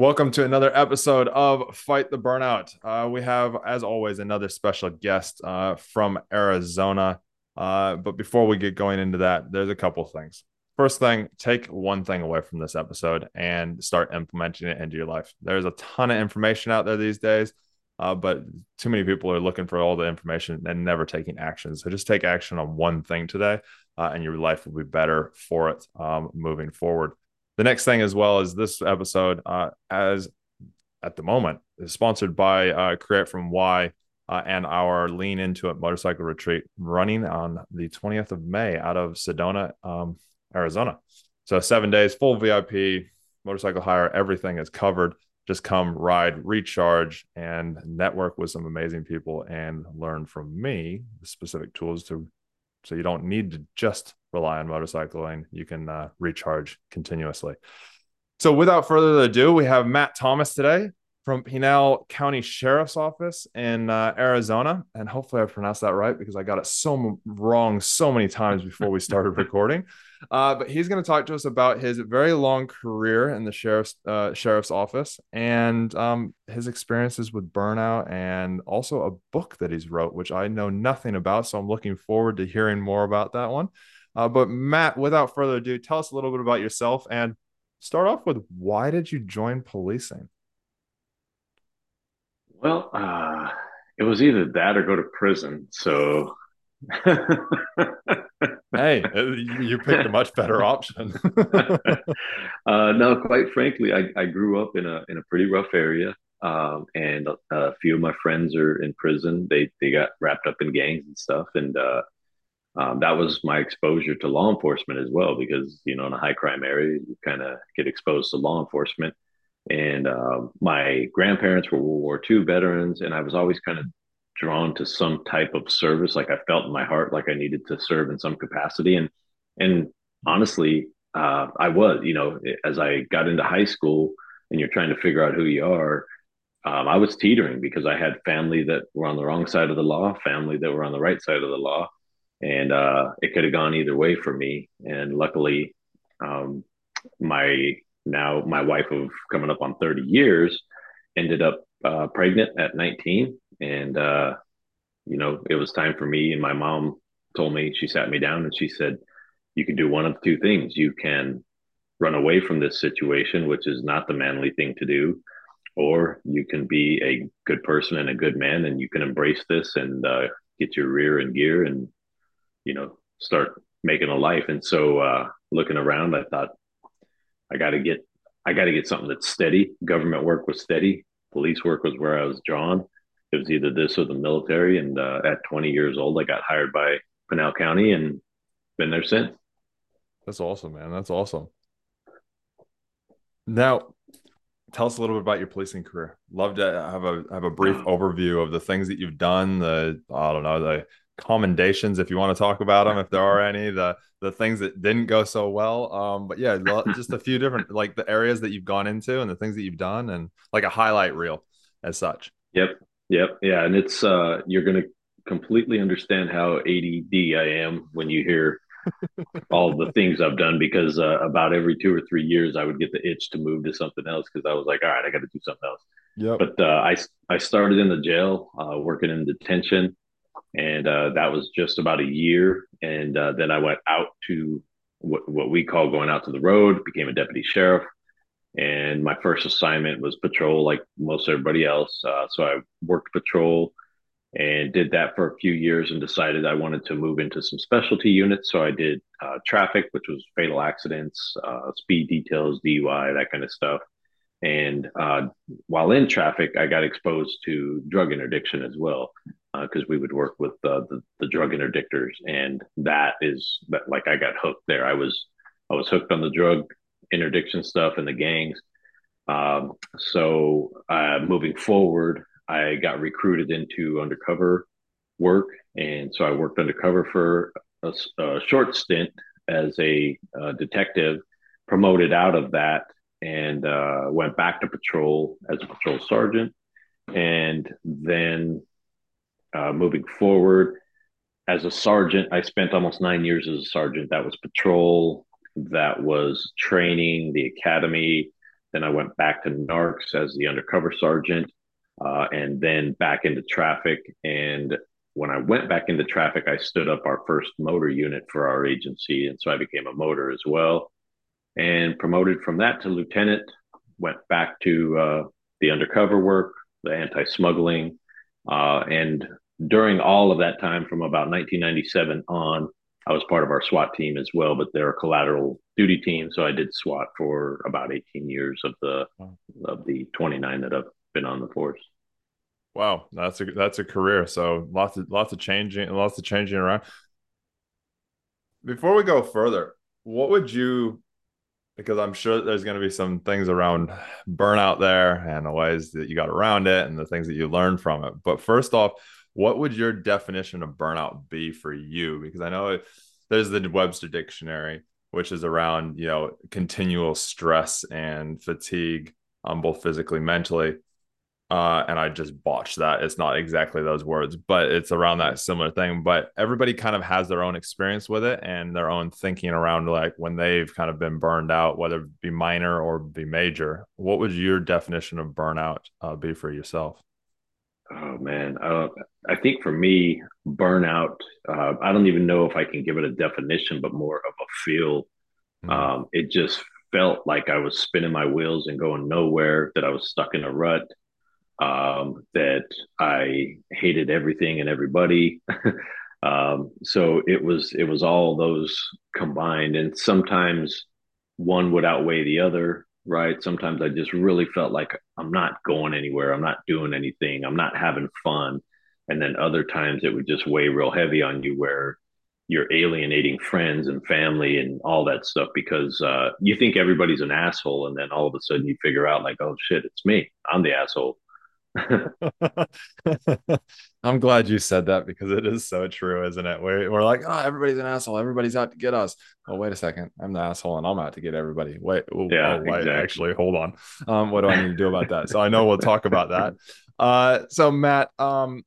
Welcome to another episode of Fight the Burnout. Uh, we have, as always, another special guest uh, from Arizona. Uh, but before we get going into that, there's a couple things. First thing, take one thing away from this episode and start implementing it into your life. There's a ton of information out there these days, uh, but too many people are looking for all the information and never taking action. So just take action on one thing today, uh, and your life will be better for it um, moving forward the next thing as well is this episode uh, as at the moment is sponsored by uh, create from y uh, and our lean into it motorcycle retreat running on the 20th of may out of sedona um, arizona. So seven days full vip motorcycle hire everything is covered. Just come ride recharge and network with some amazing people and learn from me the specific tools to so you don't need to just rely on motorcycling. You can uh, recharge continuously. So without further ado, we have Matt Thomas today from Pinal County Sheriff's Office in uh, Arizona. And hopefully I pronounced that right because I got it so wrong so many times before we started recording. Uh, but he's going to talk to us about his very long career in the sheriff's uh, sheriff's office and um, his experiences with burnout, and also a book that he's wrote, which I know nothing about. So I'm looking forward to hearing more about that one. Uh, but Matt, without further ado, tell us a little bit about yourself and start off with why did you join policing? Well, uh, it was either that or go to prison. So, hey, uh, you picked a much better option. uh, no, quite frankly, I, I grew up in a in a pretty rough area, um, and a, a, few of my friends are in prison. They they got wrapped up in gangs and stuff, and uh, um, that was my exposure to law enforcement as well. Because you know, in a high crime area, you kind of get exposed to law enforcement and uh, my grandparents were World War II veterans, and I was always kind of drawn to some type of service. Like I felt in my heart like I needed to serve in some capacity, and and honestly, uh, I was. You know, as I got into high school, and you're trying to figure out who you are. Um, I was teetering because I had family that were on the wrong side of the law, family that were on the right side of the law, and uh, it could have gone either way for me. And luckily, um, my now my wife of coming up on 30 years ended up uh, pregnant at 19 and uh, you know it was time for me and my mom told me she sat me down and she said you can do one of two things you can run away from this situation which is not the manly thing to do or you can be a good person and a good man and you can embrace this and uh, get your rear in gear and you know start making a life and so uh, looking around i thought I got to get I got to get something that's steady. Government work was steady. Police work was where I was drawn. It was either this or the military. And uh, at 20 years old, I got hired by Pinal County and been there since. That's awesome, man. That's awesome. Now, tell us a little bit about your policing career. Love to have a have a brief overview of the things that you've done. The I don't know the commendations if you want to talk about them if there are any the the things that didn't go so well um but yeah just a few different like the areas that you've gone into and the things that you've done and like a highlight reel as such yep yep yeah and it's uh you're gonna completely understand how ADD I am when you hear all the things I've done because uh, about every two or three years I would get the itch to move to something else because I was like, all right, I got to do something else. Yeah. But uh, I I started in the jail, uh, working in detention, and uh, that was just about a year. And uh, then I went out to what, what we call going out to the road, became a deputy sheriff. And my first assignment was patrol, like most everybody else. Uh, so I worked patrol and did that for a few years and decided I wanted to move into some specialty units. So I did uh, traffic, which was fatal accidents, uh, speed details, DUI, that kind of stuff. And uh, while in traffic, I got exposed to drug interdiction as well because uh, we would work with uh, the, the drug interdictors, and that is that like I got hooked there. I was I was hooked on the drug interdiction stuff and the gangs. Um, so uh, moving forward, I got recruited into undercover work, and so I worked undercover for a, a short stint as a detective. Promoted out of that and uh, went back to patrol as a patrol sergeant, and then uh, moving forward. As a sergeant, I spent almost nine years as a sergeant. That was patrol, that was training, the academy, Then I went back to NARCS as the undercover sergeant, uh, and then back into traffic. And when I went back into traffic, I stood up our first motor unit for our agency. And so I became a motor as well and promoted from that to lieutenant. Went back to uh, the undercover work, the anti smuggling. Uh, and during all of that time, from about 1997 on, I was part of our SWAT team as well, but they're a collateral duty team. So I did SWAT for about 18 years of the of the 29 that I've been on the force. Wow, that's a that's a career. So lots of lots of changing, lots of changing around. Before we go further, what would you? Because I'm sure there's going to be some things around burnout there and the ways that you got around it and the things that you learned from it. But first off, what would your definition of burnout be for you? Because I know there's the Webster Dictionary, which is around you know continual stress and fatigue, um, both physically, mentally uh, and I just botched that. It's not exactly those words, but it's around that similar thing. But everybody kind of has their own experience with it and their own thinking around like when they've kind of been burned out, whether it be minor or be major. What would your definition of burnout uh, be for yourself? Oh man, uh, I think for me, burnout. Uh, I don't even know if I can give it a definition, but more of a feel. Mm-hmm. Um, it just felt like I was spinning my wheels and going nowhere. That I was stuck in a rut um, that I hated everything and everybody. um, so it was it was all those combined, and sometimes one would outweigh the other. Right. Sometimes I just really felt like I'm not going anywhere. I'm not doing anything. I'm not having fun. And then other times it would just weigh real heavy on you where you're alienating friends and family and all that stuff because uh, you think everybody's an asshole and then all of a sudden you figure out like oh shit it's me i'm the asshole I'm glad you said that because it is so true, isn't it? We're, we're like, oh, everybody's an asshole. Everybody's out to get us. Oh, wait a second. I'm the asshole and I'm out to get everybody. Wait, oh, yeah, oh, wait, exactly. actually, hold on. Um, what do I need to do about that? So I know we'll talk about that. Uh, so Matt, um,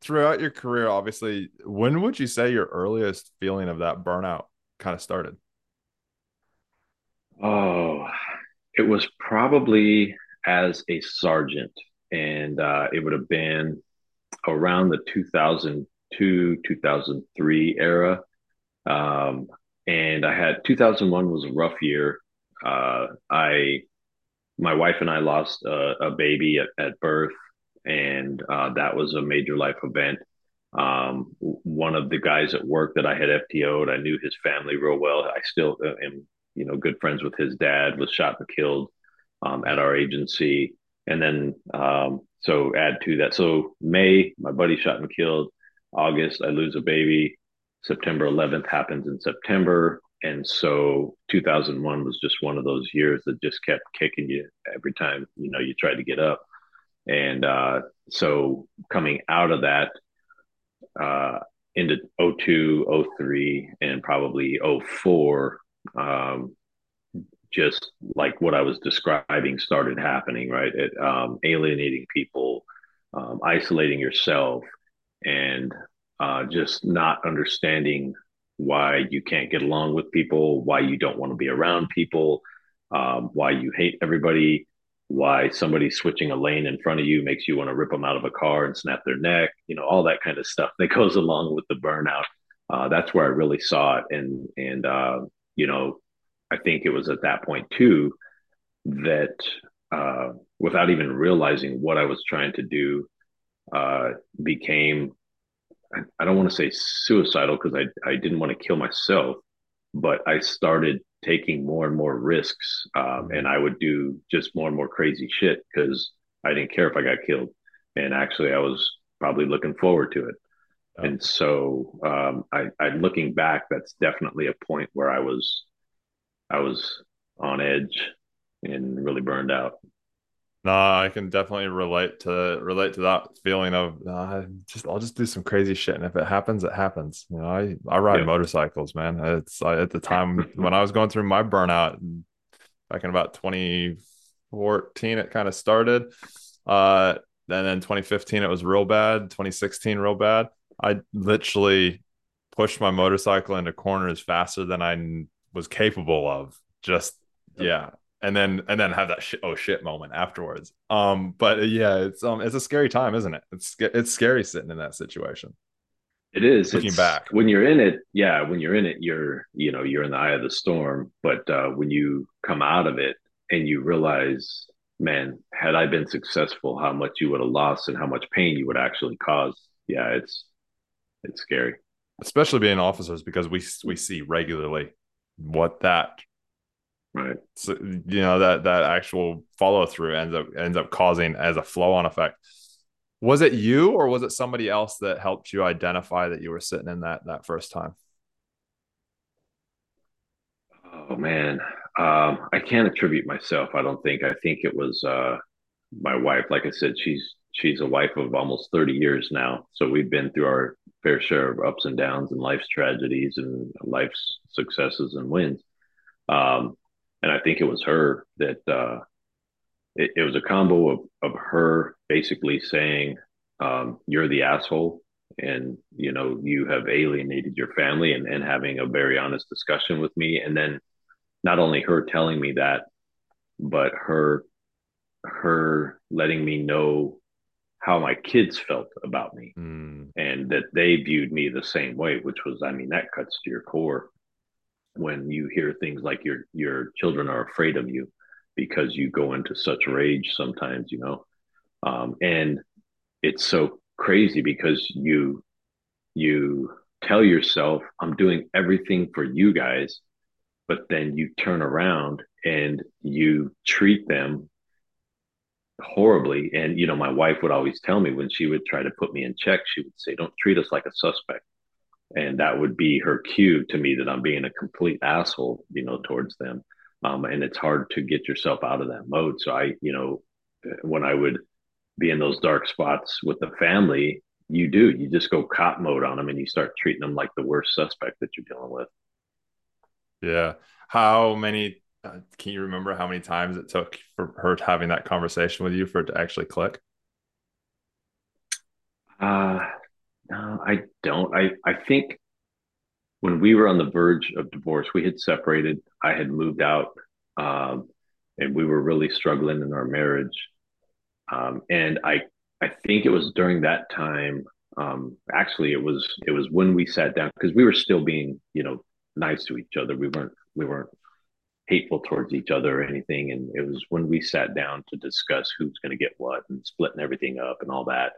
throughout your career, obviously, when would you say your earliest feeling of that burnout kind of started? Oh, it was probably as a sergeant, and uh, it would have been around the 2002 2003 era. Um, and I had 2001 was a rough year. Uh, I, my wife and I lost a, a baby at, at, birth, and uh, that was a major life event. Um, one of the guys at work that I had FTO'd, I knew his family real well. I still am, you know, good friends with his dad. Was shot and killed at our agency. And then, um, so add to that. So May, my buddy shot and killed. August, I lose a baby. September 11th happens in September. And so 2001 was just one of those years that just kept kicking you every time, you know, you tried to get up. And uh, so coming out of that uh, into 02, 03, and probably 04, um, just like what I was describing started happening, right? It, um, alienating people, um, isolating yourself, and uh, just not understanding why you can't get along with people, why you don't want to be around people, um, why you hate everybody, why somebody switching a lane in front of you makes you want to rip them out of a car and snap their neck, you know, all that kind of stuff that goes along with the burnout. Uh, that's where I really saw it, and and uh, you know, I think it was at that point too that uh, without even realizing what I was trying to do, uh, became I don't want to say suicidal because I, I didn't want to kill myself, but I started taking more and more risks. Um, and I would do just more and more crazy shit because I didn't care if I got killed. And actually, I was probably looking forward to it. And so, um, I, I, looking back, that's definitely a point where I was I was on edge and really burned out. No, I can definitely relate to relate to that feeling of uh, just I'll just do some crazy shit, and if it happens, it happens. You know, I I ride yeah. motorcycles, man. It's at the time when I was going through my burnout back in about 2014, it kind of started. Uh, and then 2015, it was real bad. 2016, real bad. I literally pushed my motorcycle into corners faster than I was capable of. Just yeah, and then and then have that sh- oh shit moment afterwards. Um, but yeah, it's um it's a scary time, isn't it? It's it's scary sitting in that situation. It is looking it's, back when you're in it. Yeah, when you're in it, you're you know you're in the eye of the storm. But uh, when you come out of it and you realize, man, had I been successful, how much you would have lost and how much pain you would actually cause. Yeah, it's it's scary, especially being officers because we we see regularly what that right. so, you know that that actual follow through ends up ends up causing as a flow on effect. Was it you or was it somebody else that helped you identify that you were sitting in that that first time? Oh man. Um, i can't attribute myself. I don't think i think it was uh, my wife. Like i said she's she's a wife of almost 30 years now. So we've been through our fair share of ups and downs and life's tragedies and life's successes and wins. Um, and I think it was her that uh, it, it, was a combo of, of her basically saying, um, "You're the asshole," and you know you have alienated your family, and, and having a very honest discussion with me, and then not only her telling me that, but her her letting me know how my kids felt about me mm. and that they viewed me the same way which was i mean that cuts to your core when you hear things like your your children are afraid of you because you go into such rage sometimes you know um, and it's so crazy because you you tell yourself i'm doing everything for you guys but then you turn around and you treat them horribly and you know my wife would always tell me when she would try to put me in check she would say don't treat us like a suspect and that would be her cue to me that I'm being a complete asshole, you know, towards them. Um, and it's hard to get yourself out of that mode. So I, you know, when I would be in those dark spots with the family, you do, you just go cop mode on them and you start treating them like the worst suspect that you're dealing with. Yeah. How many, uh, can you remember how many times it took for her having that conversation with you for it to actually click? Uh, no, I don't. I, I think when we were on the verge of divorce, we had separated. I had moved out, um, and we were really struggling in our marriage. Um, and I, I think it was during that time. Um, actually, it was it was when we sat down because we were still being, you know, nice to each other. We weren't we weren't hateful towards each other or anything. And it was when we sat down to discuss who's going to get what and splitting everything up and all that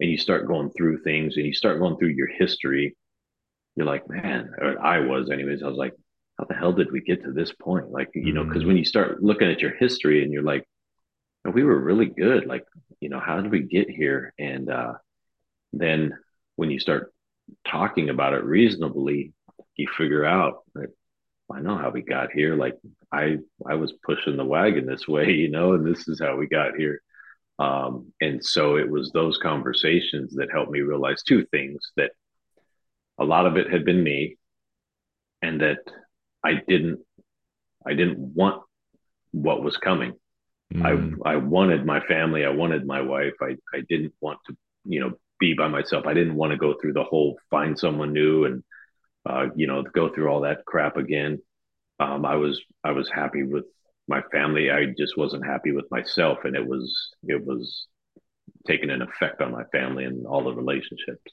and you start going through things and you start going through your history, you're like, man, or I was, anyways. I was like, how the hell did we get to this point? Like, you know, because mm. when you start looking at your history and you're like, we were really good. Like, you know, how did we get here? And uh, then when you start talking about it reasonably, you figure out that I know how we got here. Like I I was pushing the wagon this way, you know, and this is how we got here. Um, and so it was those conversations that helped me realize two things that a lot of it had been me and that I didn't I didn't want what was coming. Mm. I I wanted my family, I wanted my wife. I I didn't want to, you know, be by myself. I didn't want to go through the whole find someone new and uh, you know, go through all that crap again. Um, I was I was happy with my family. I just wasn't happy with myself, and it was it was taking an effect on my family and all the relationships.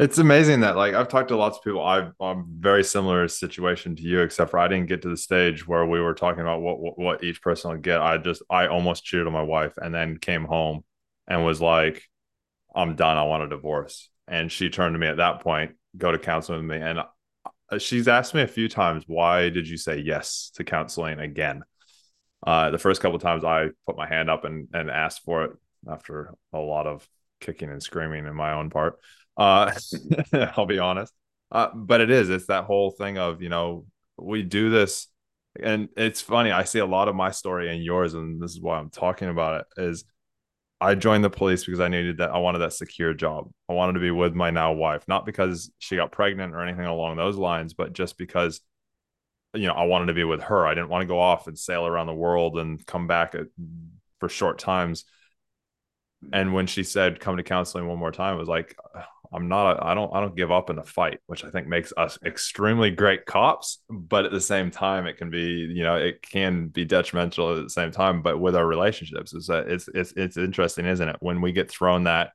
It's amazing that like I've talked to lots of people. i am very similar situation to you, except for I didn't get to the stage where we were talking about what, what, what each person would get. I just I almost cheated on my wife, and then came home and was like, "I'm done. I want a divorce." And she turned to me at that point, go to counseling with me, and uh, she's asked me a few times, "Why did you say yes to counseling again?" Uh, the first couple times I put my hand up and, and asked for it after a lot of kicking and screaming in my own part. Uh, I'll be honest. Uh, but it is, it's that whole thing of, you know, we do this and it's funny. I see a lot of my story and yours, and this is why I'm talking about it is I joined the police because I needed that. I wanted that secure job. I wanted to be with my now wife, not because she got pregnant or anything along those lines, but just because you know, I wanted to be with her. I didn't want to go off and sail around the world and come back at, for short times. And when she said, come to counseling one more time, it was like, I'm not a, I don't I don't give up in the fight, which I think makes us extremely great cops. But at the same time, it can be you know it can be detrimental at the same time. But with our relationships, is that it's it's it's interesting, isn't it? When we get thrown that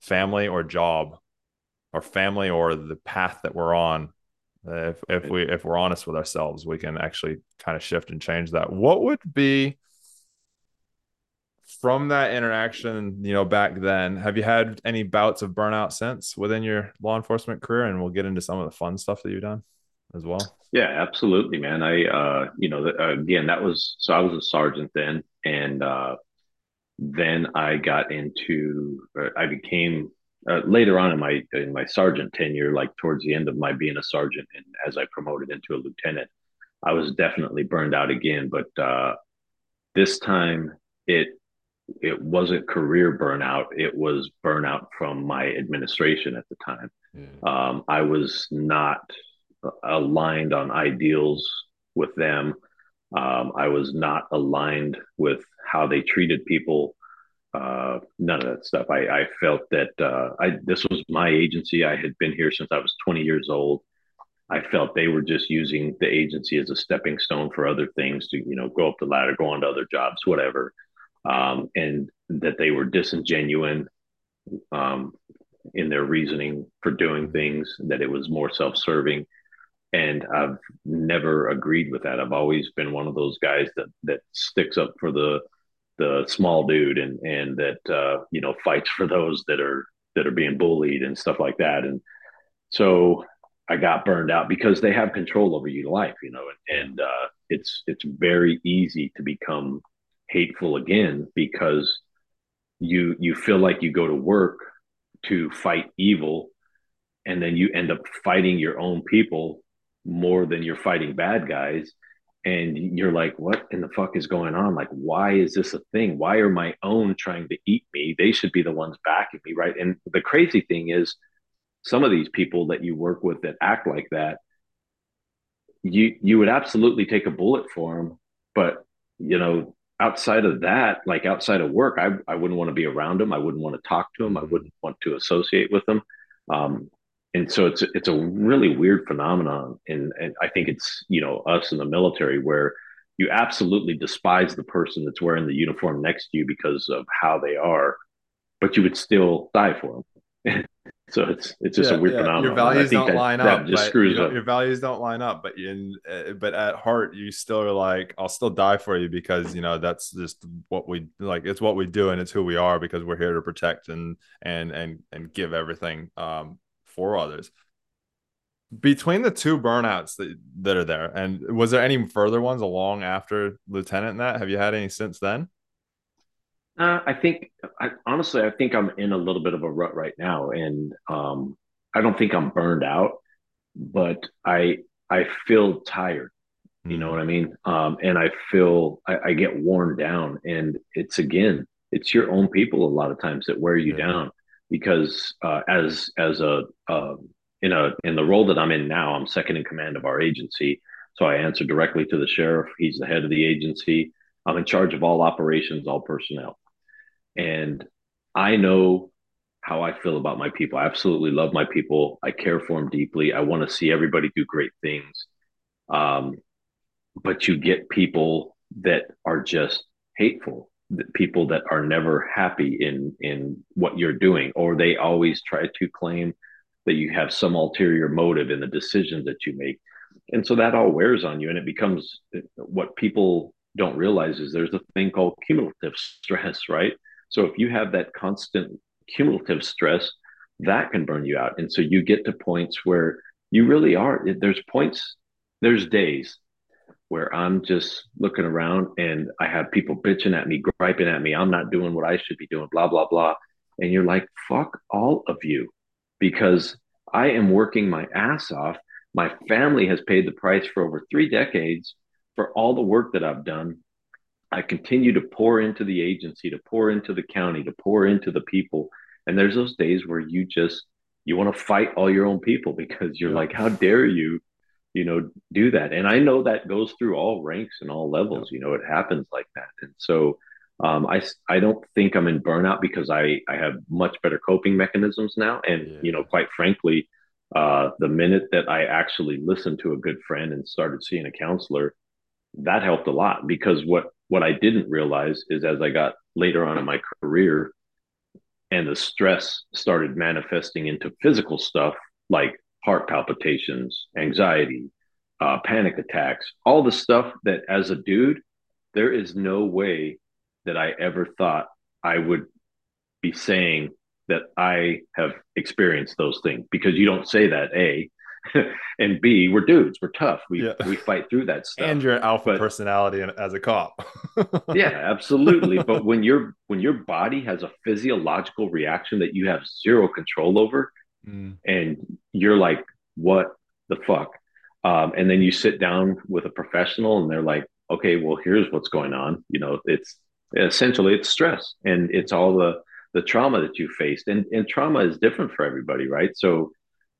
family or job, or family or the path that we're on, if if we if we're honest with ourselves, we can actually kind of shift and change that. What would be from that interaction, you know, back then, have you had any bouts of burnout since within your law enforcement career? And we'll get into some of the fun stuff that you've done as well. Yeah, absolutely, man. I, uh, you know, uh, again, that was so I was a sergeant then, and uh, then I got into, uh, I became uh, later on in my in my sergeant tenure, like towards the end of my being a sergeant, and as I promoted into a lieutenant, I was definitely burned out again. But uh, this time, it it wasn't career burnout it was burnout from my administration at the time. Yeah. um, i was not aligned on ideals with them. Um, i was not aligned with how they treated people uh, none of that stuff. I, I felt that uh, I, this was my agency. I had been here since i was 20 years old. I felt they were just using the agency as a stepping stone for other things to, you know, go up the ladder, go on to other jobs, whatever um, and that they were disingenuine um, in their reasoning for doing things, that it was more self serving. And I've never agreed with that. I've always been one of those guys that that sticks up for the the small dude and and that uh, you know fights for those that are that are being bullied and stuff like that. And so I got burned out because they have control over your life, you know, and, and uh, it's it's very easy to become hateful again because you you feel like you go to work to fight evil and then you end up fighting your own people more than you're fighting bad guys. And you're like what in the fuck is going on? Like why is this a thing? Why are my own trying to eat me? They should be the ones backing me right? And the crazy thing is some of these people that you work with that act like that you you would absolutely take a bullet for them but you know outside of that, like outside of work, I, I wouldn't want to be around them. I wouldn't want to talk to them. I wouldn't want to associate with them. Um, and so it's it's a really weird phenomenon, and and I think it's you know us in the military where you absolutely despise the person that's wearing the uniform next to you because of how they are, but you would still die for them. So it's it's just yeah, a weird yeah. phenomenon. Your values don't that, line up. Just screws up. Your values don't line up, but in uh, but at heart, you still are like, I'll still die for you because you know that's just what we like. It's what we do, and it's who we are because we're here to protect and and and and give everything um, for others. Between the two burnouts that, that are there, and was there any further ones along after Lieutenant? that have you had any since then? Uh, I think, I, honestly, I think I'm in a little bit of a rut right now, and um, I don't think I'm burned out, but I I feel tired. You know hmm. what I mean? Um, and I feel I, I, get worn down, and it's again, it's your own people a lot of times that wear you yeah. down because uh, as as a uh, in a in the role that I'm in now, I'm second in command of our agency, so I answer directly to the sheriff. He's the head of the agency. I'm in charge of all operations, all personnel. And I know how I feel about my people. I absolutely love my people. I care for them deeply. I want to see everybody do great things. Um, but you get people that are just hateful, people that are never happy in in what you're doing, or they always try to claim that you have some ulterior motive in the decisions that you make. And so that all wears on you, and it becomes what people don't realize is there's a thing called cumulative stress, right? So if you have that constant cumulative stress, that can burn you out. And so you get to points where you really are. There's points, there's days where I'm just looking around and I have people bitching at me, griping at me. I'm not doing what I should be doing, blah, blah, blah. And you're like, fuck all of you because I am working my ass off. My family has paid the price for over three decades for all the work that I've done. I continue to pour into the agency, to pour into the county, to pour into the people. And there's those days where you just you want to fight all your own people because you're yeah. like, how dare you, you know, do that? And I know that goes through all ranks and all levels. Yeah. You know, it happens like that. And so Um, I I don't think I'm in burnout because I I have much better coping mechanisms now, and yeah. you know, quite frankly, uh, the minute that I actually listened to a good friend and started seeing a counselor, that helped a lot because what what I didn't realize is as I got later on in my career and the stress started manifesting into physical stuff like heart palpitations, anxiety, uh, panic attacks, all the stuff that as a dude, there is no way that I ever thought I would be saying that I have experienced those things because you don't say that, A. and B, we're dudes, we're tough. We yeah. we fight through that stuff. And you're an alpha but, personality as a cop. yeah, absolutely. But when your when your body has a physiological reaction that you have zero control over, mm. and you're like, what the fuck? Um, and then you sit down with a professional and they're like, okay, well, here's what's going on. You know, it's essentially it's stress and it's all the the trauma that you faced and and trauma is different for everybody right so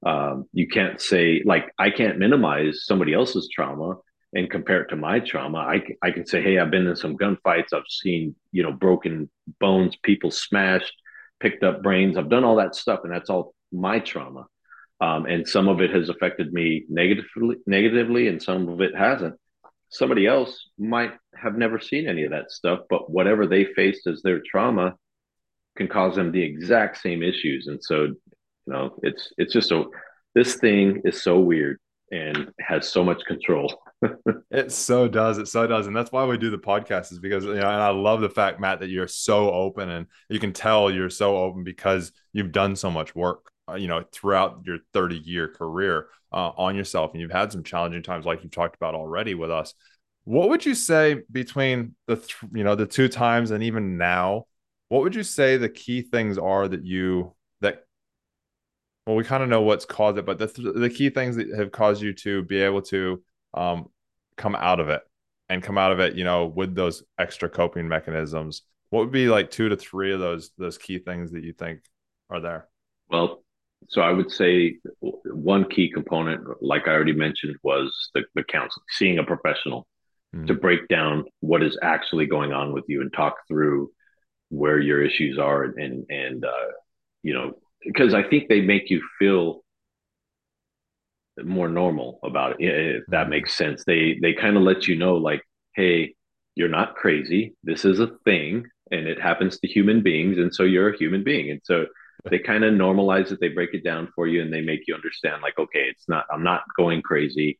um, you can't say like i can't minimize somebody else's trauma and compare it to my trauma. I, I can say hey i've been in some gunfights. I've seen you know broken bones people smashed picked up brains. I've done all that stuff and that's all my trauma. Um, and some of it has affected me negatively negatively and some of it hasn't. Somebody else might have never seen any of that stuff, but whatever they faced as their trauma can cause them the exact same issues. And so, you know, it's it's just a this thing is so weird and has so much control. it so does. It so does. And that's why we do the podcast is because, you know, and I love the fact, Matt, that you're so open and you can tell you're so open because you've done so much work, uh, you know, throughout your 30 year career uh, on yourself. And you've had some challenging times, like you've talked about already with us. What would you say between the, th- you know, the two times and even now, what would you say the key things are that you, well, we kind of know what's caused it, but the, th- the key things that have caused you to be able to um, come out of it and come out of it, you know, with those extra coping mechanisms. What would be like two to three of those those key things that you think are there? Well, so I would say one key component, like I already mentioned, was the, the counseling, seeing a professional mm. to break down what is actually going on with you and talk through where your issues are and and, and uh, you know because I think they make you feel more normal about it if that mm-hmm. makes sense. They they kind of let you know like hey you're not crazy. This is a thing and it happens to human beings and so you're a human being. And so they kind of normalize it they break it down for you and they make you understand like okay it's not i'm not going crazy.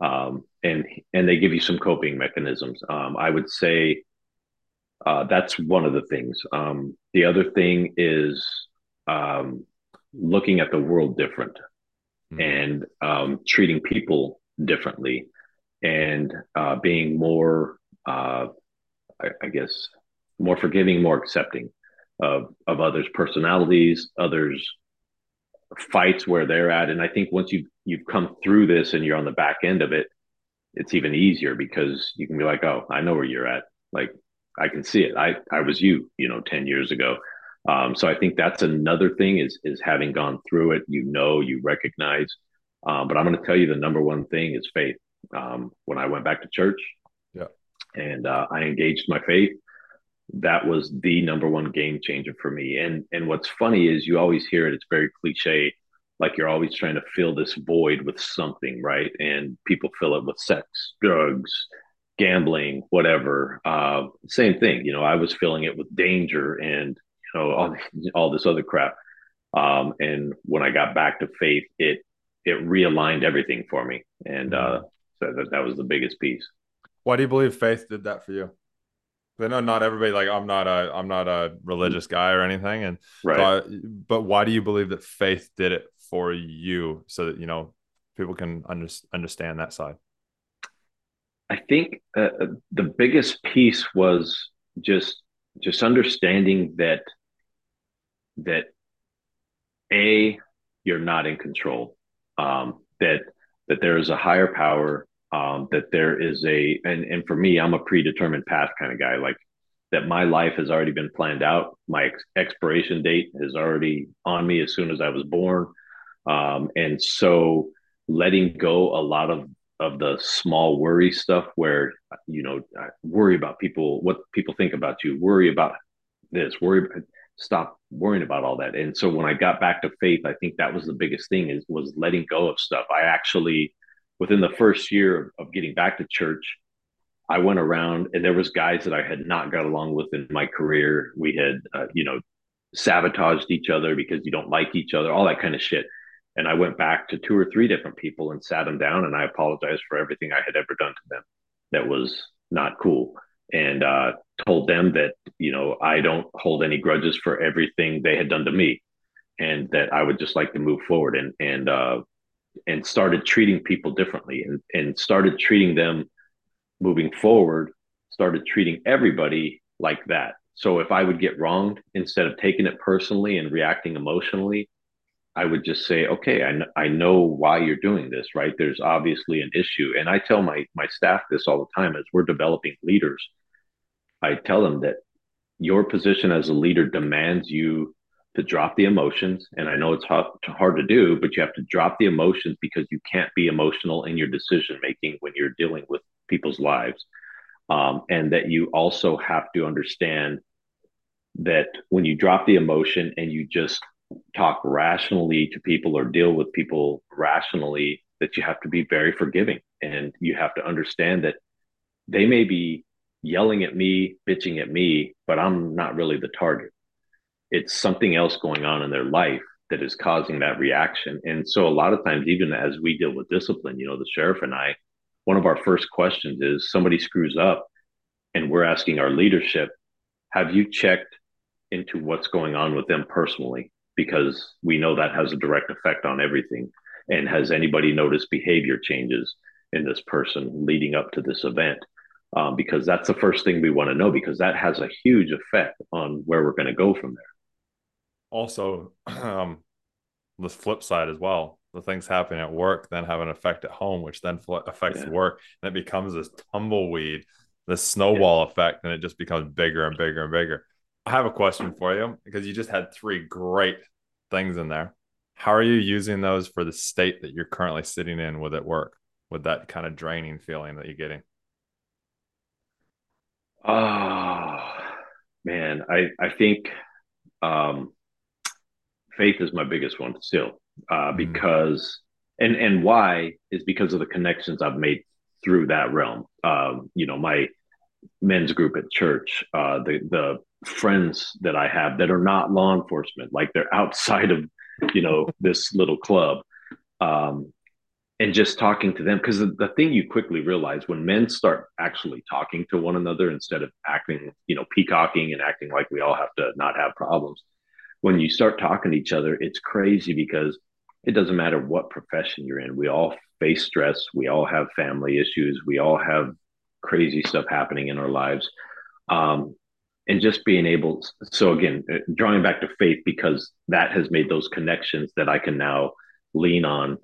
Um, and and they give you some coping mechanisms. Um, i would say uh, that's one of the things. Um, the other thing is um, looking at the world different mm-hmm. and um, treating people differently and uh, being more, uh, I, I, guess, more forgiving, more accepting of, of others' personalities, others' fights where they're at. And I think once you you've come through this and you're on the back end of it, it's even easier because you can be like, oh, I know where you're at. Like I can see it. I I was you, you know, ten years ago. Um, so I think that's another thing is is having gone through it, you know, you recognize. Um, but I'm going to tell you the number one thing is faith. Um, when I went back to church, yeah, and uh, I engaged my faith, that was the number one game changer for me. And and what's funny is you always hear it; it's very cliche, like you're always trying to fill this void with something, right? And people fill it with sex, drugs, gambling, whatever. Uh, same thing, you know. I was filling it with danger and you know all all this other crap. Um, and when I got back to faith, it it realigned everything for me, and uh, so that that was the biggest piece. Why do you believe faith did that for you? I know not everybody like I'm not a I'm not a religious guy or anything, and right. but why do you believe that faith did it for you so that you know people can under, understand that side? I think uh, uh the biggest piece was just just understanding that that a you're not in control um, that that there is a higher power um, that there is a and and for me i'm a predetermined path kind of guy like that my life has already been planned out. My ex- expiration date is already on me as soon as i was born. Um, and so letting go a lot of of the small worry stuff where you know worry about people what people think about you worry about this worry stop worrying about all that. And so when i got back to faith i think that was the biggest thing is was letting go of stuff. I actually within the first year of getting back to church i went around and there was guys that i had not got along with in my career. We had uh, you know sabotaged each other because you don't like each other all that kind of shit. And I went back to two or three different people and sat them down and I apologized for everything I had ever done to them that was not cool. And uh, told them that, you know, I don't hold any grudges for everything they had done to me and that I would just like to move forward and, and, uh, and started treating people differently and, and started treating them moving forward, started treating everybody like that. So if I would get wronged, instead of taking it personally and reacting emotionally, I would just say, okay, I, I know why you're doing this, right? There's obviously an issue. And I tell my, my staff this all the time as we're developing leaders. I tell them that your position as a leader demands you to drop the emotions. And I know it's hard, hard to do, but you have to drop the emotions because you can't be emotional in your decision making when you're dealing with people's lives. Um, and that you also have to understand that when you drop the emotion and you just talk rationally to people or deal with people rationally that you have to be very forgiving. And you have to understand that they may be yelling at me bitching at me but i'm not really the target. It's something else going on in their life that is causing that reaction. And so a lot of times even as we deal with discipline you know the sheriff and i one of our first questions is somebody screws up and we're asking our leadership have you checked into what's going on with them personally because we know that has a direct effect on everything. And has anybody noticed behavior changes in this person leading up to this event? Um, because that's the first thing we want to know because that has a huge effect on where we're going to go from there. Also, um, the flip side as well, the things happening at work then have an effect at home, which then fl- affects yeah. work, and it becomes this tumbleweed, this snowball yeah. effect, and it just becomes bigger and bigger and bigger. I have a question for you because you just had three great things in there. How are you using those for the state that you're currently sitting in with at work, with that kind of draining feeling that you're getting? Oh man, I I think um, faith is my biggest one still uh, mm-hmm. because and and why is because of the connections I've made through that realm. Um, you know, my men's group at church, uh, the the friends that I have that are not law enforcement, like they're outside of, you know, this little club. Um, and just talking to them because the, the, thing you quickly realize when men start actually talking to one another instead of acting you know peacocking and acting like we all have to not have problems when you start talking to each other it's crazy because it doesn't matter what profession you're in we all face stress we all have family issues we all have crazy stuff happening in our lives. Um, and just being able so again uh, drawing back to faith because that has made those connections that i can now lean on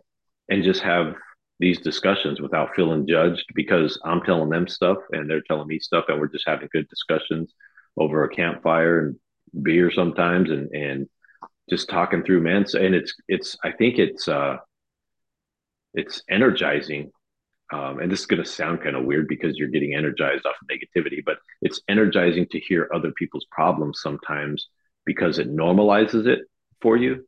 and just have these discussions without feeling judged because i'm telling them stuff and they're telling me stuff and we're just having good discussions over a campfire and beer sometimes and and just talking through man. And it's it's i think it's uh it's energizing um, and this is going to sound kind of weird because you're getting energized off of negativity, but it's energizing to hear other people's problems sometimes because it normalizes it for you.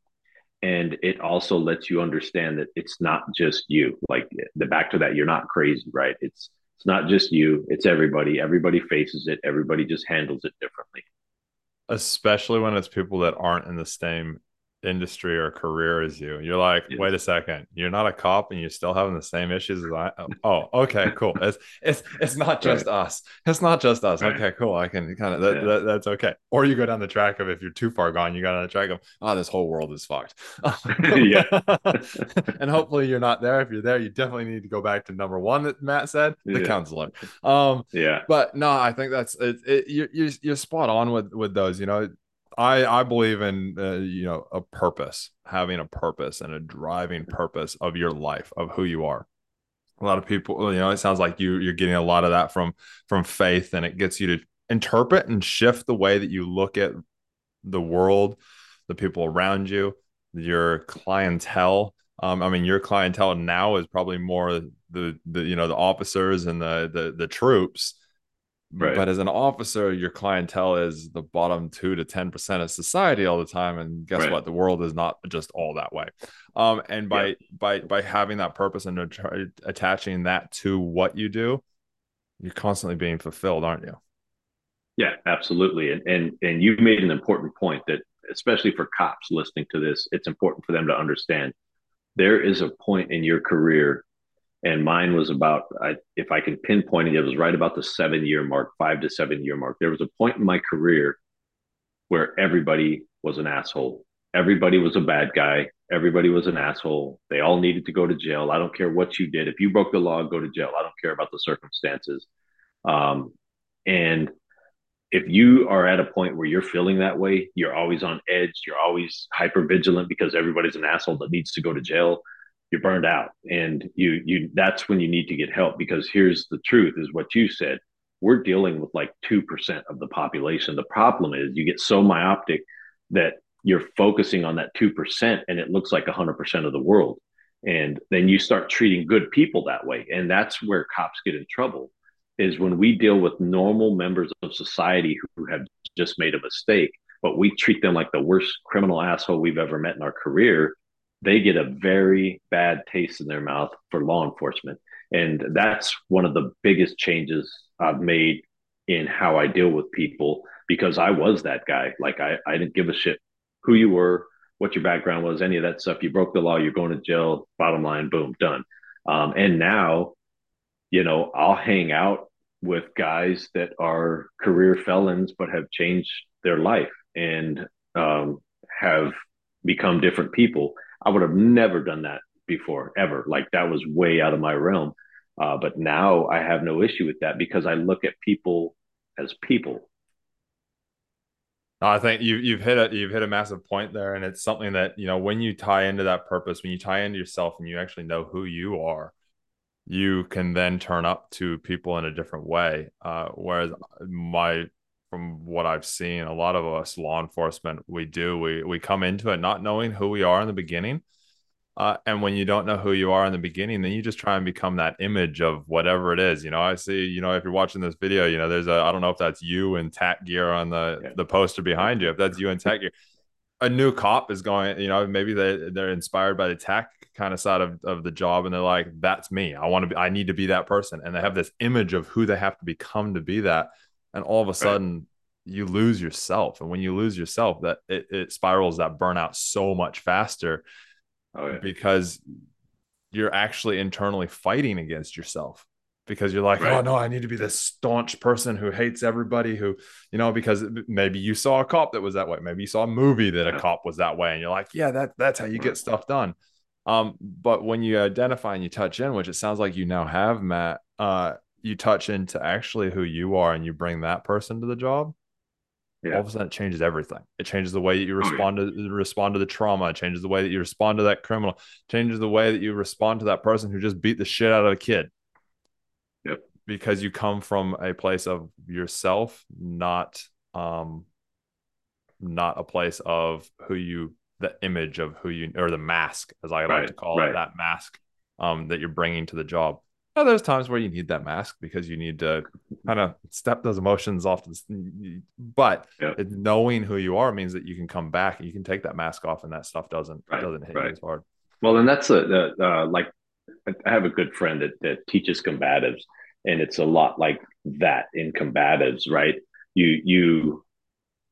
And it also lets you understand that it's not just you. Like the back to that, you're not crazy, right? It's it's not just you, it's everybody. Everybody faces it, everybody just handles it differently. Especially when it's people that aren't in the same industry or career as you. You're like, yes. wait a second, you're not a cop and you're still having the same issues as I. Oh, okay, cool. It's it's it's not just right. us. It's not just us. Right. Okay, cool. I can kind of that, yeah. that, that's okay. Or you go down the track of if you're too far gone, you go down the track of oh, this whole world is fucked. yeah. and hopefully you're not there. If you're there, you definitely need to go back to number one that Matt said, the yeah. counselor. Um, yeah. But no, I think that's it. it you're, you're you're spot on with with those. You know I I believe in uh, you know a purpose, having a purpose and a driving purpose of your life of who you are. A lot of people, you know, it sounds like you you're getting a lot of that from from faith, and it gets you to interpret and shift the way that you look at the world, the people around you, your clientele, Um, I mean, your clientele now is probably more the the you know the officers and the the the troops. Right. But as an officer, your clientele is the bottom two to ten percent of society all the time, and guess right. what? The world is not just all that way. Um, and by yeah. by by having that purpose and attaching that to what you do, you're constantly being fulfilled, aren't you? Yeah, absolutely. And and and you made an important point that especially for cops listening to this, it's important for them to understand there is a point in your career and mine was about I, if i can pinpoint it it was right about the seven year mark five to seven year mark. There was a point in my career where everybody was an asshole. Everybody was a bad guy. Everybody was an asshole. They all needed to go to jail. I don't care what you did. If you broke the law go to jail. I don't care about the circumstances. Um, and if you are at a point where you're feeling that way you're always on edge. You're always hyper vigilant because everybody's an asshole that needs to go to jail you're burned out. And you you that's when you need to get help because here's the truth is what you said. We're dealing with like 2% of the population. The problem is you get so myopic that you're focusing on that 2% and it looks like 100% of the world. And then you start treating good people that way. And that's where cops get in trouble is when we deal with normal members of society who have just made a mistake but we treat them like the worst criminal asshole we've ever met in our career they get a very bad taste in their mouth for law enforcement. And that's one of the biggest changes I've made in how I deal with people because I was that guy. Like I, I didn't give a shit who you were, what your background was, any of that stuff. You broke the law, you're going to jail. Bottom line, boom, done. Um, and now, you know, I'll hang out with guys that are career felons but have changed their life and um, have become different people. I would have never done that before, ever. Like that was way out of my realm. Uh, but now I have no issue with that because I look at people as people. I think you, you've hit a you've hit a massive point there, and it's something that you know when you tie into that purpose, when you tie into yourself, and you actually know who you are, you can then turn up to people in a different way. Uh, whereas my from what I've seen, a lot of us law enforcement, we do we we come into it not knowing who we are in the beginning. Uh, and when you don't know who you are in the beginning, then you just try and become that image of whatever it is. You know, I see, you know, if you're watching this video, you know, there's a, I don't know if that's you in tack gear on the, yeah. the poster behind you. If that's you in tech gear, a new cop is going, you know, maybe they, they're inspired by the tech kind of side of, of the job. And they're like, that's me. I want to be, I need to be that person. And they have this image of who they have to become to be that and all of a sudden right. you lose yourself and when you lose yourself that it, it spirals that burnout so much faster oh, yeah. because you're actually internally fighting against yourself because you're like, oh, right. oh no, I need to be this staunch person who hates everybody who, you know, because maybe you saw a cop that was that way. Maybe you saw a movie that a cop was that way. And you're like, yeah, that that's how you get stuff done. Um, but when you identify and you touch in, which it sounds like you now have, Matt, uh, you touch into actually who you are and you bring that person to the job, yeah. all of a sudden it changes everything. It changes the way that you respond oh, to respond to the trauma. It changes the way that you respond to that criminal. Changes the way that you respond to that person who just beat the shit out of a kid. Yep. Because you come from a place of yourself, not um, not a place of who you, the image of who you, or the mask, as I right. like to call right. it, that mask um, that you're bringing to the job know, there's times where you need that mask because you need to kind of step those emotions off. But yeah. knowing who you are means that you can come back and you can take that mask off, and that stuff doesn't right. doesn't hit right. you as hard. Well, and that's a, uh, like I have a good friend that, that teaches combatives, and it's a lot like that in combatives, right? You you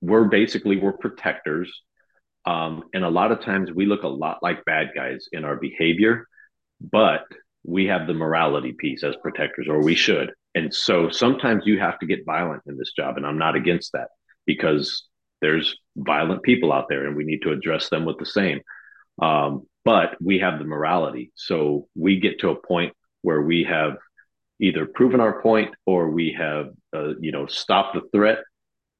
we're basically we're protectors, um, and a lot of times we look a lot like bad guys in our behavior, but we have the morality piece as protectors, or we should. And so sometimes you have to get violent in this job. And I'm not against that because there's violent people out there and we need to address them with the same. Um, but we have the morality. So we get to a point where we have either proven our point or we have, uh, you know, stopped the threat.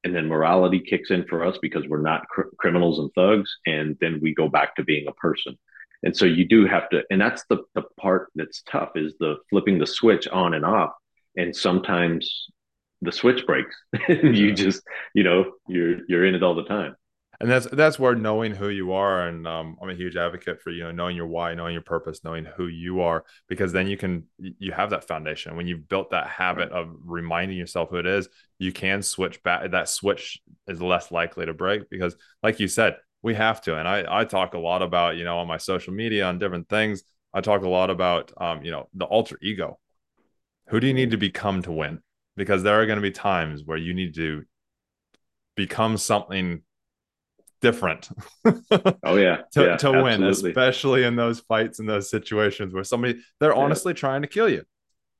And then morality kicks in for us because we're not cr- criminals and thugs. And then we go back to being a person and so you do have to and that's the the part that's tough is the flipping the switch on and off. And sometimes the switch breaks. You just you know you're you're in it all the time. And that's that's where knowing who you are and um, i'm a huge advocate for you know knowing your why knowing your purpose knowing who you are because then you can you have that foundation. When you've built that habit of reminding yourself who it is you can switch back that switch is less likely to break because like you said we have to and i i talk a lot about you know on my social media on different things i talk a lot about um, you know the alter ego who do you need to become to win because there are going to be times where you need to become something different. oh yeah, to, yeah, to win, especially in those fights and those situations where somebody they're yeah. honestly trying to kill you.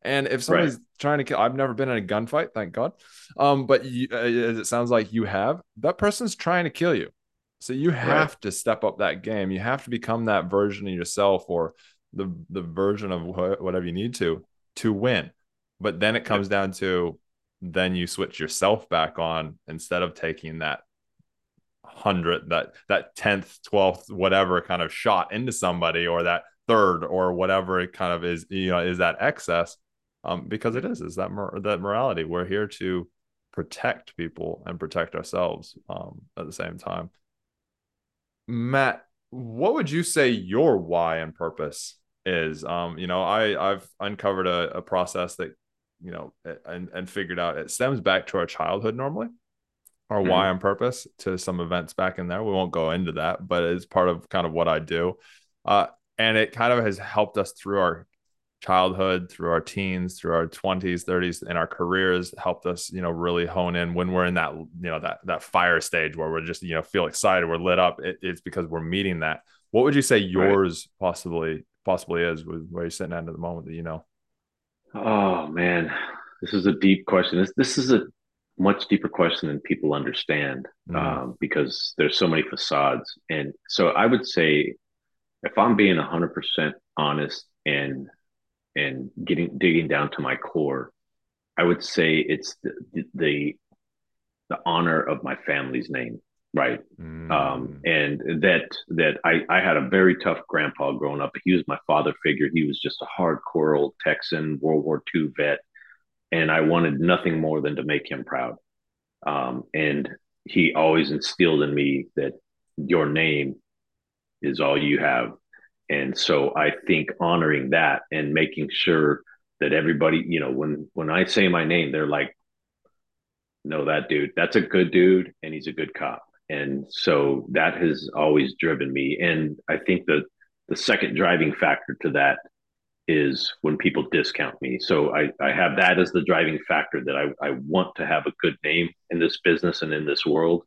And if somebody's right. trying to kill, I've never been in a gunfight, thank God. Um, but you, uh, it sounds like you have. That person's trying to kill you, so you have right. to step up that game. You have to become that version of yourself, or the the version of wh- whatever you need to to win. But then it comes down to then you switch yourself back on instead of taking that hundred that that 10th 12th whatever kind of shot into somebody or that third or whatever it kind of is you know is that excess um because it is is that mor- that morality we're here to protect people and protect ourselves um at the same time matt what would you say your why and purpose is? Um you know i i've uncovered a, a process that you know and and figured out it stems back to our childhood normally. Our mm-hmm. why and purpose to some events back in there. We won't go into that but it's part of kind of what i do. Uh and it kind of has helped us through our childhood through our teens through our 20s 30s and our careers helped us you know really hone in when we're in that you know that that fire stage where we're just you know feel excited we're lit up it, it's because we're meeting that what would you say yours right. possibly possibly is with where you're sitting at at the moment that you know Oh man, this is a deep question. This this is a much deeper question than people understand mm-hmm. um, because there's so many facades. And so I would say, if I'm being hundred percent honest and and getting digging down to my core, I would say it's the, the the honor of my family's name right? Um, mm. um, and that that I, I had a very tough grandpa growing up. He was my father figure. He was just a hardcore old texan world war ii vet and i wanted nothing more than to make him proud. Um, and he always instilled in me that your name is all you have and so i think honoring that and making sure that everybody you know when when i say my name they're like no that dude that's a good dude and he's a good cop. And so that has always driven me. And i think that the second driving factor to that is when people discount me. So i, I have that as the driving factor that I, I want to have a good name in this business and in this world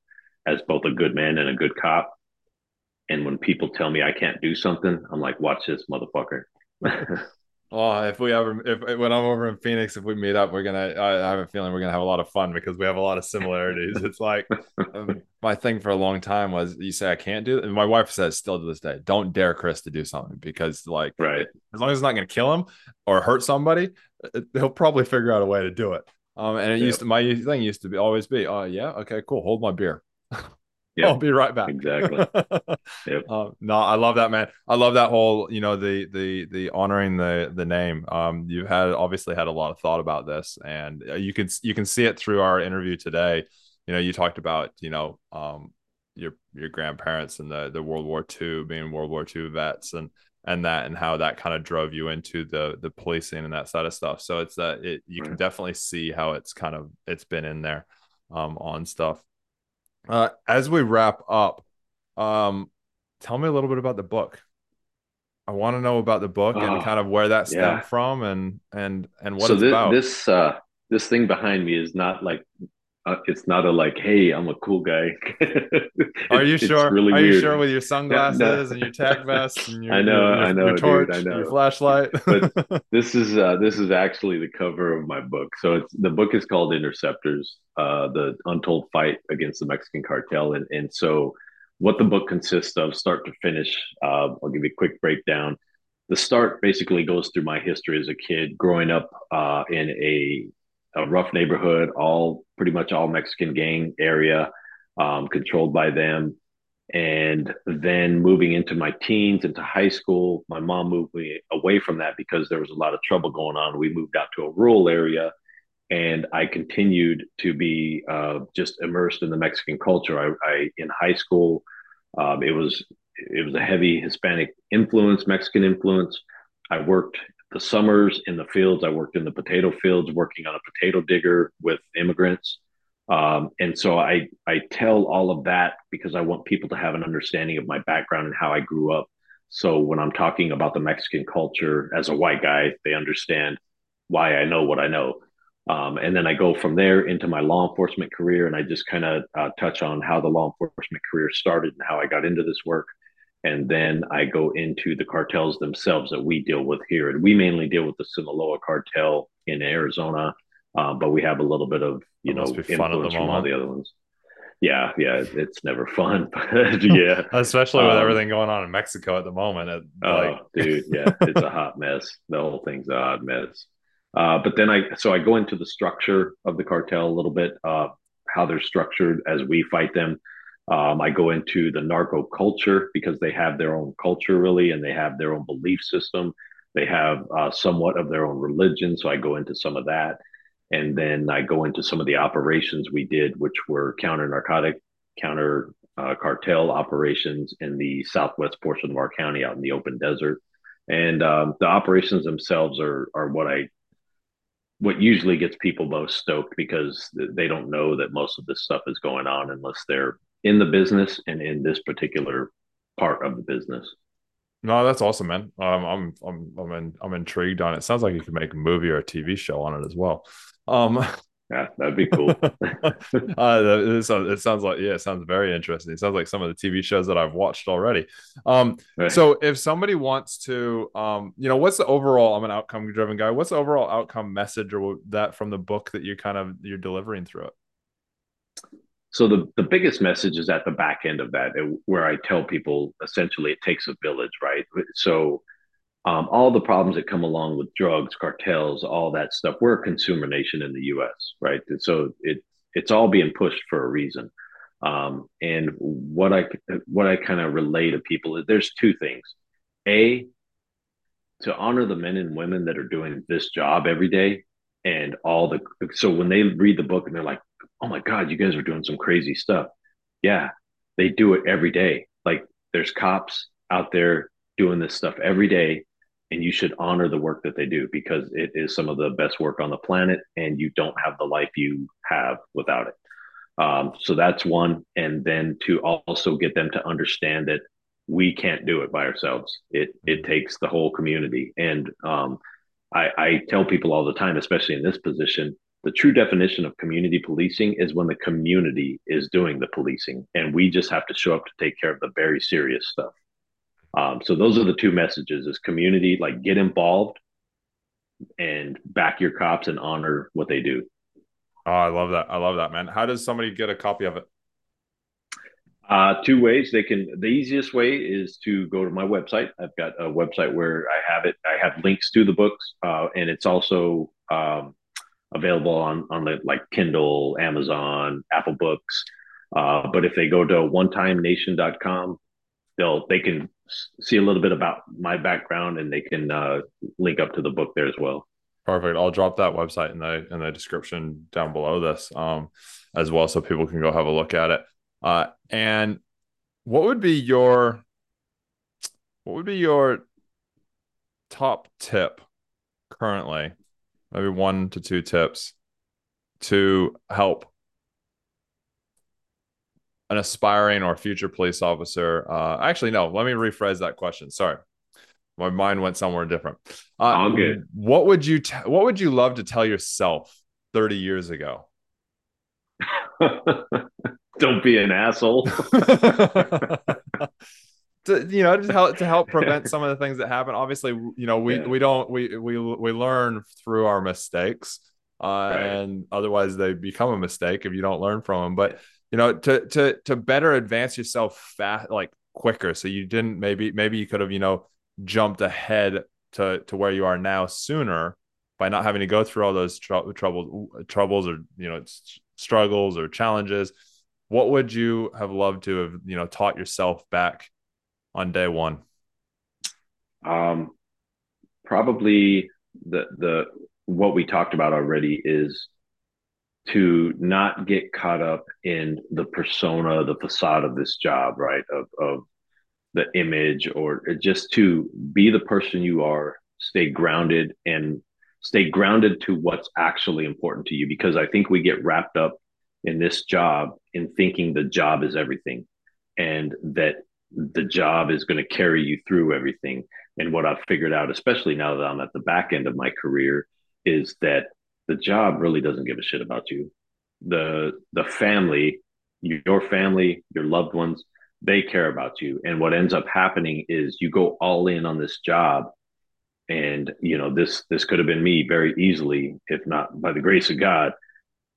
as both a good man and a good cop and when people tell me i can't do something i'm like watch this motherfucker Well, if we ever, if when I'm over in Phoenix, if we meet up, we're gonna. I have a feeling we're gonna have a lot of fun because we have a lot of similarities. it's like um, my thing for a long time was you say I can't do it, and my wife says still to this day, don't dare Chris to do something because like, right, as long as it's not gonna kill him or hurt somebody, he'll probably figure out a way to do it. Um, and it used to my thing used to be always be, oh yeah, okay, cool, hold my beer. Yep. I'll be right back. Exactly. Yep. Uh, no, I love that, man. I love that whole, you know, the the the honoring the the name. Um, you had obviously had a lot of thought about this, and uh, you can you can see it through our interview today. You know, you talked about, you know, um, your your grandparents and the the World War II being World War II vets, and and that and how that kind of drove you into the the policing and that side of stuff. So it's that it you right. can definitely see how it's kind of it's been in there um on stuff. Uh, as we wrap up, um, tell me a little bit about the book. I want to know about the book oh, and kind of where that stemmed yeah. from and and and what so it's this, about. This uh, this thing behind me is not like uh, it's not a like, hey, I'm a cool guy. Are you sure? Really Are weird. you sure with your sunglasses no, no. and your tech vest and your, I know, your, I know, your torch, dude, I know. your flashlight? but this is uh, this is actually the cover of my book. So it's the book is called Interceptors, uh, the untold fight against the Mexican cartel, and and so what the book consists of, start to finish. Uh, I'll give you a quick breakdown. The start basically goes through my history as a kid, growing up uh, in a a rough neighborhood, all pretty much all Mexican gang area, um, controlled by them. And then moving into my teens, into high school, my mom moved me away from that because there was a lot of trouble going on. We moved out to a rural area, and I continued to be uh, just immersed in the Mexican culture. I, I in high school, um, it was it was a heavy Hispanic influence, Mexican influence. I worked the summers in the fields. I worked in the potato fields, working on a potato digger with immigrants. Um, and so I I tell all of that because I want people to have an understanding of my background and how I grew up. So when I'm talking about the Mexican culture as a white guy, they understand why I know what I know. Um, and then I go from there into my law enforcement career, and I just kind of uh, touch on how the law enforcement career started and how I got into this work. And then I go into the cartels themselves that we deal with here. And we mainly deal with the Sinaloa cartel in Arizona, uh, but we have a little bit of, you know, influence from all the other ones. Yeah, yeah, it's never fun, but yeah, especially with um, everything going on in Mexico at the moment. It, oh, dude, yeah, it's a hot mess. The whole thing's a hot mess. Uh, but then I, so I go into the structure of the cartel a little bit, uh, how they're structured as we fight them. Um, I go into the narco culture because they have their own culture, really, and they have their own belief system. They have uh, somewhat of their own religion. So I go into some of that. And then I go into some of the operations we did, which were counter narcotic, counter uh, cartel operations in the southwest portion of our county out in the open desert. And um, the operations themselves are, are what I what usually gets people most stoked because they don't know that most of this stuff is going on unless they're in the business and in this particular part of the business. No, that's awesome, man. Um, I'm I'm I'm in, I'm intrigued on it. Sounds like you could make a movie or a TV show on it as well. Um, yeah, that'd be cool. uh, it, it, sounds like yeah, it sounds very interesting. It sounds like some of the TV shows that I've watched already. Um, right. so if somebody wants to, um, you know, what's the overall? I'm an outcome driven guy. What's the overall outcome message or that from the book that you kind of you're delivering through it? So the the biggest message is at the back end of that, where I tell people essentially it takes a village, right? So um, all the problems that come along with drugs, cartels, all that stuff. We're a consumer nation in the U.S., right? And so it it's all being pushed for a reason. Um, and what I what I kind of relay to people is there's two things: a to honor the men and women that are doing this job every day, and all the so when they read the book and they're like, "Oh my God, you guys are doing some crazy stuff," yeah, they do it every day. Like there's cops out there doing this stuff every day and you should honor the work that they do because it is some of the best work on the planet and you don't have the life you have without it. Um, so that's one. And then to also get them to understand that we can't do it by ourselves. It it takes the whole community. And um, I, I tell people all the time especially in this position the true definition of community policing is when the community is doing the policing and we just have to show up to take care of the very serious stuff um, so those are the two messages: is community, like get involved, and back your cops and honor what they do. Oh, I love that. I love that, man. How does somebody get a copy of it? Uh, two ways they can. The easiest way is to go to my website. I've got a website where I have it. I have links to the books, uh, and it's also um, available on on the like Kindle, Amazon, Apple Books. Uh, but if they go to onetimenation.com, they'll they can see a little bit about my background and they can uh, link up to the book there as well. Perfect. I'll drop that website in the in the description down below this um, as well, so people can go have a look at it. Uh, and what would be your what would be your top tip currently? Maybe one to two tips to help an aspiring or future police officer? Uh, actually, no. Let me rephrase that question. Sorry, my mind went somewhere different. Uh, All good. What would you t- What would you love to tell yourself thirty years ago? Don't be an asshole. to you know to help to help prevent some of the things that happen. Obviously, you know we yeah. we don't we we we learn through our mistakes. Uh, right. and otherwise they become a mistake if you don't learn from them. But you know to to to better advance yourself fast like quicker so you didn't maybe maybe you could have you know jumped ahead to to where you are now sooner by not having to go through all those tr- troubles troubles or you know struggles or challenges what would you have loved to have you know taught yourself back on day one um probably the the what we talked about already is to not get caught up in the persona, the facade of this job, right? Of of the image or just to be the person you are, stay grounded and stay grounded to what's actually important to you because I think we get wrapped up in this job in thinking the job is everything and that the job is going to carry you through everything. And what I've figured out, especially now that I'm at the back end of my career, is that the job really doesn't give a shit about you. The the family, your family, your loved ones, they care about you. And what ends up happening is you go all in on this job. And you know, this this could have been me very easily, if not by the grace of God.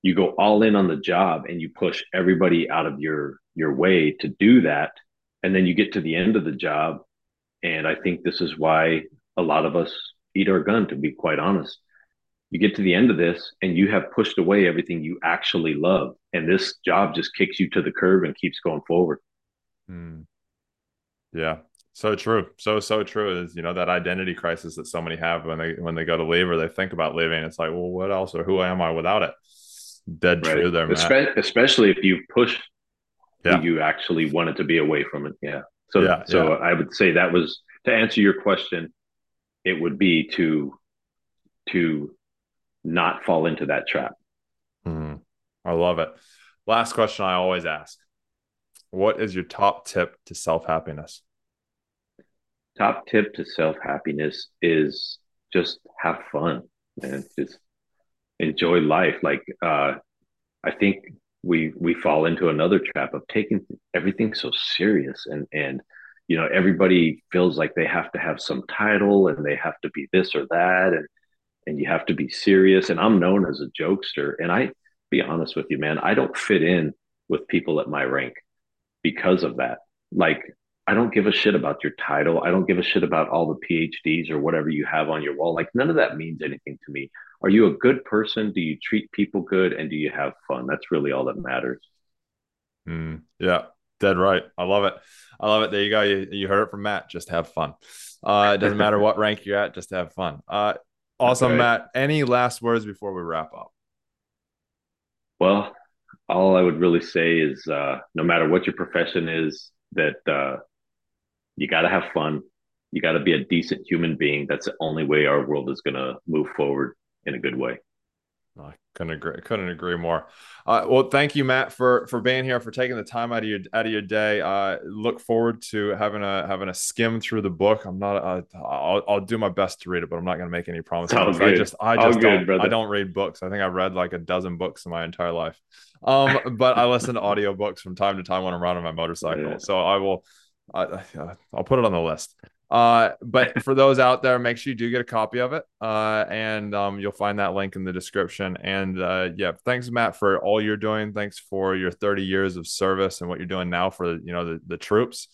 You go all in on the job and you push everybody out of your your way to do that. And then you get to the end of the job. And I think this is why a lot of us eat our gun, to be quite honest. You get to the end of this and you have pushed away everything you actually love. And this job just kicks you to the curb and keeps going forward. Mm. yeah. So true. So so true is you know that identity crisis that so many have when they when they go to leave or they think about leaving. It's like well what else or who am i without it? Dead right. true there Espe- especially if you push yeah. you actually wanted to be away from it yeah so yeah, so yeah. i would say that was to answer your question it would be to to not fall into that trap. Mm, I love it. Last question I always ask What is your top tip to self happiness? Top tip to self happiness is just have fun and just enjoy life. Like, uh, I think we we fall into another trap of taking everything so serious and and you know everybody feels like they have to have some title and they have to be this or that and and you have to be serious. And I'm known as a jokester. And I be honest with you, man, I don't fit in with people at my rank because of that. Like, I don't give a shit about your title. I don't give a shit about all the PhDs or whatever you have on your wall. Like, none of that means anything to me. Are you a good person? Do you treat people good? And do you have fun? That's really all that matters. Mm, yeah, dead right. I love it. I love it. There you go. You, you heard it from Matt. Just have fun. Uh, it doesn't matter what rank you're at. Just have fun. Uh, Awesome, okay. Matt. Any last words before we wrap up? Well, all I would really say is uh, no matter what your profession is, that uh, you got to have fun. You got to be a decent human being. That's the only way our world is going to move forward in a good way. I couldn't agree. Couldn't agree more. Uh, well, thank you, Matt, for for being here, for taking the time out of your out of your day. Uh, look forward to having a having a skim through the book. I'm not. Uh, I'll, I'll do my best to read it, but I'm not going to make any promises. I just I just don't good, I don't read books. I think I've read like a dozen books in my entire life. Um, but I listen to audiobooks from time to time when I'm riding my motorcycle. Yeah. So I will. I, I'll put it on the list. Uh, but for those out there, make sure you do get a copy of it. Uh, and um, you'll find that link in the description. And uh, yeah, thanks, Matt, for all you're doing. Thanks for your 30 years of service and what you're doing now for you know the, the troops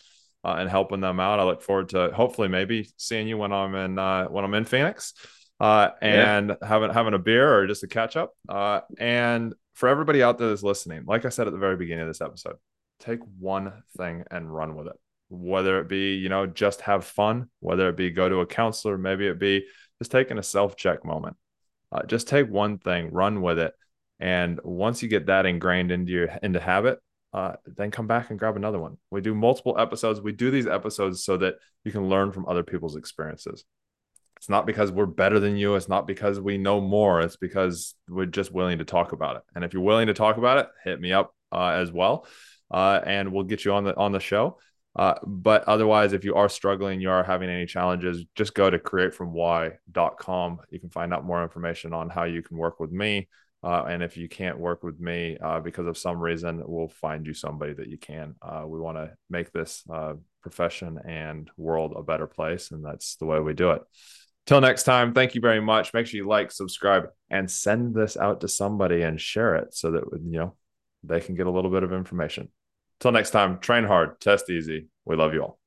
uh, and helping them out. I look forward to hopefully maybe seeing you when I'm in uh, when I'm in Phoenix. Uh, and yeah. having having a beer or just a catch up. Uh, and for everybody out there that's listening, like I said at the very beginning of this episode, take one thing and run with it whether it be you know just have fun whether it be go to a counselor maybe it be just taking a self check moment. Uh, just take one thing run with it. And once you get that ingrained into your into habit uh, then come back and grab another one. We do multiple episodes. We do these episodes so that you can learn from other people's experiences. It's not because we're better than you. It's not because we know more. It's because we're just willing to talk about it. And if you're willing to talk about it hit me up uh, as well. Uh, and we'll get you on the on the show uh, but otherwise, if you are struggling, you are having any challenges, just go to createfromwhy.com. You can find out more information on how you can work with me. Uh, and if you can't work with me uh, because of some reason, we'll find you somebody that you can. Uh, we want to make this uh, profession and world a better place. And that's the way we do it. Till next time, thank you very much. Make sure you like, subscribe, and send this out to somebody and share it so that you know they can get a little bit of information. Till next time, train hard, test easy. We love you all.